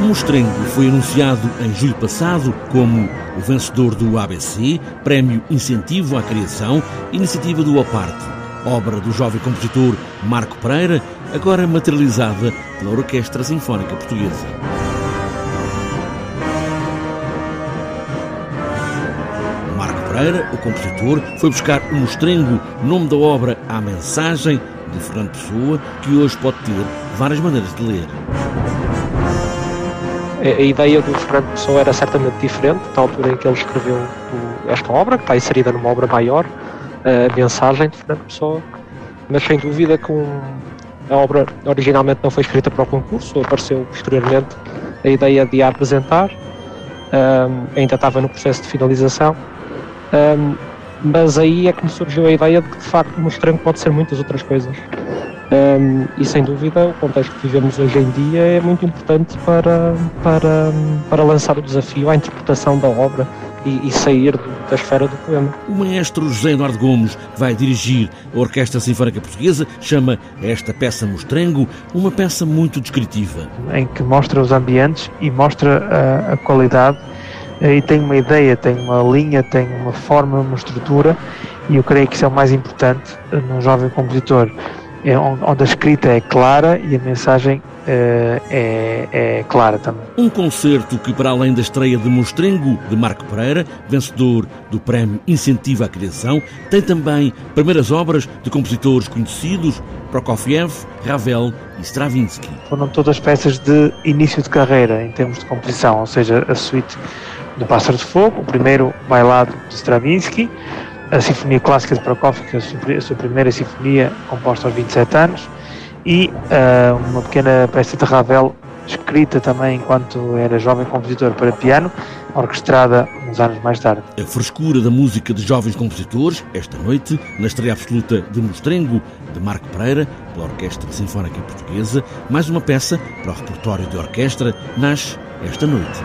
O Mostrengo foi anunciado em julho passado como o vencedor do ABC, Prémio Incentivo à Criação, iniciativa do Oparte, obra do jovem compositor Marco Pereira, agora materializada pela Orquestra Sinfónica Portuguesa. Marco Pereira, o compositor, foi buscar o Mostrengo, nome da obra à mensagem de Fernando Pessoa, que hoje pode ter várias maneiras de ler a ideia do Fernando Pessoa era certamente diferente, na altura em que ele escreveu esta obra, que está inserida numa obra maior, a mensagem de Fernando Pessoa, mas sem dúvida que a obra originalmente não foi escrita para o concurso, apareceu posteriormente a ideia de a apresentar, um, ainda estava no processo de finalização, um, mas aí é que me surgiu a ideia de que de facto o Mostrango pode ser muitas outras coisas. Um, e sem dúvida o contexto que vivemos hoje em dia é muito importante para, para, para lançar o desafio à interpretação da obra e, e sair do, da esfera do poema. O maestro José Eduardo Gomes, que vai dirigir a Orquestra Sinfónica Portuguesa, chama esta peça Mostrengo uma peça muito descritiva. Em que mostra os ambientes e mostra a, a qualidade e tem uma ideia, tem uma linha, tem uma forma, uma estrutura e eu creio que isso é o mais importante num jovem compositor é onde a escrita é clara e a mensagem uh, é, é, clara também. Um concerto que, para além da estreia de Mostrengo, de Marco Pereira, vencedor do Prémio Incentivo à Criação, tem também primeiras obras de compositores conhecidos, Prokofiev, Ravel e Stravinsky. Foram todas peças de início de carreira em termos de composição, ou seja, a suíte do Pássaro de Fogo, o primeiro bailado de Stravinsky, a Sinfonia Clássica de Prokofiev, a sua primeira sinfonia composta aos 27 anos, e uh, uma pequena peça de Ravel, escrita também enquanto era jovem compositor para piano, orquestrada uns anos mais tarde. A frescura da música de jovens compositores, esta noite, na estreia absoluta de Mostrengo, de Marco Pereira, pela Orquestra Sinfónica Portuguesa, mais uma peça para o repertório de orquestra, nasce esta noite.